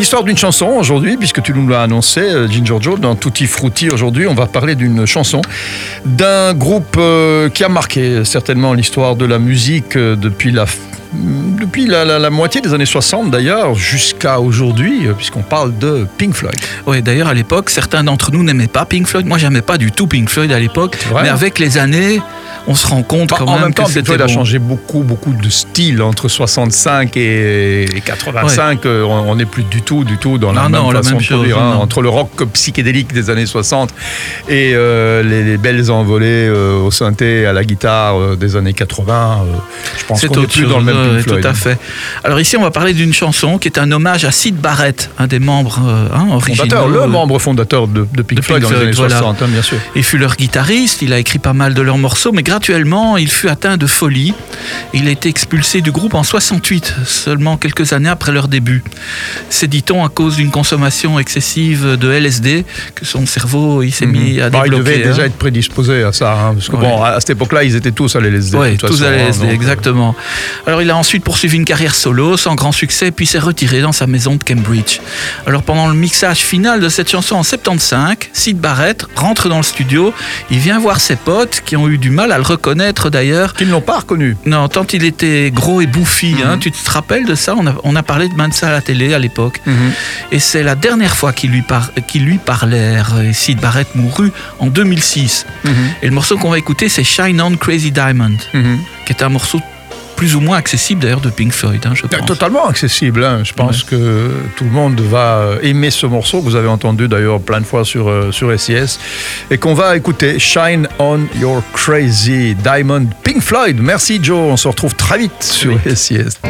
L'histoire d'une chanson aujourd'hui, puisque tu nous l'as annoncé, euh, Ginger Joe, dans Tutti Frutti aujourd'hui, on va parler d'une chanson d'un groupe euh, qui a marqué certainement l'histoire de la musique euh, depuis la depuis la, la- la moitié des années 60 d'ailleurs, jusqu'à aujourd'hui, puisqu'on parle de Pink Floyd. Oui, d'ailleurs, à l'époque, certains d'entre nous n'aimaient pas Pink Floyd. Moi, j'aimais pas du tout Pink Floyd à l'époque. Mais avec les années, on se rend compte Bah, quand en même, même temps, Pink c'était Floyd a bon. changé beaucoup, beaucoup de style entre 65 et et 85. euh, On n'est plus du tout, du tout dans la Non, même non, la façon même de chose, produire, hein, non. entre le rock psychédélique des années 60 et euh, les, les belles envolées euh, au synthé, à la guitare euh, des années 80. euh, je pense C'est qu'on n'est plus chose, dans le même ouais, Pink Floyd. Tout à fait. Alors ici, on va parler d'une chanson qui est un hommage à Sid Barrett, un des membres euh, hein, originaux. Fondateur, le membre fondateur de, de Pink de Floyd Pink dans les années Floyd, voilà. 60, hein, bien sûr. Il fut leur guitariste, il a écrit pas mal de leurs morceaux, mais graduellement, il fut atteint de folie. Il a été expulsé du groupe en 68, seulement quelques années après leur début. C'est, dit-on, à cause d'une consommation excessive de LSD que son cerveau il s'est mis à Bah, il devait hein. déjà être prédisposé à ça, hein, parce que Ouais. bon, à cette époque-là, ils étaient tous à l'LSD. Toute tous façon, à hein, LSD, donc, euh, exactement. Alors il a ensuite poursuivi une carrière solo sans grand succès, puis s'est retiré dans sa maison de Cambridge. Alors pendant le mixage final de cette chanson en 75, Sid Barrett rentre dans le studio, il vient voir ses potes qui ont eu du mal à le reconnaître d'ailleurs. Qu'ils ne l'ont pas reconnu. Non, tant il était gros et bouffi, hein. Mhm. tu te rappelles de ça? On a, on a parlé de Mansa à la télé à l'époque. Et c'est la dernière fois qu'ils lui, par- lui parlèrent. Et Sid Barrett mourut en 2006. Et le morceau qu'on va écouter, c'est Shine On Crazy Diamond qui est un morceau plus ou moins accessible d'ailleurs de Pink Floyd, hein, je Euh, pense. Totalement accessible. hein. Je pense que tout le monde va euh, aimer ce morceau que vous avez entendu d'ailleurs plein de fois sur, euh, sur SIS et qu'on va écouter Shine on Your Crazy Diamond Pink Floyd. Merci Joe, on se retrouve très vite sur SIS.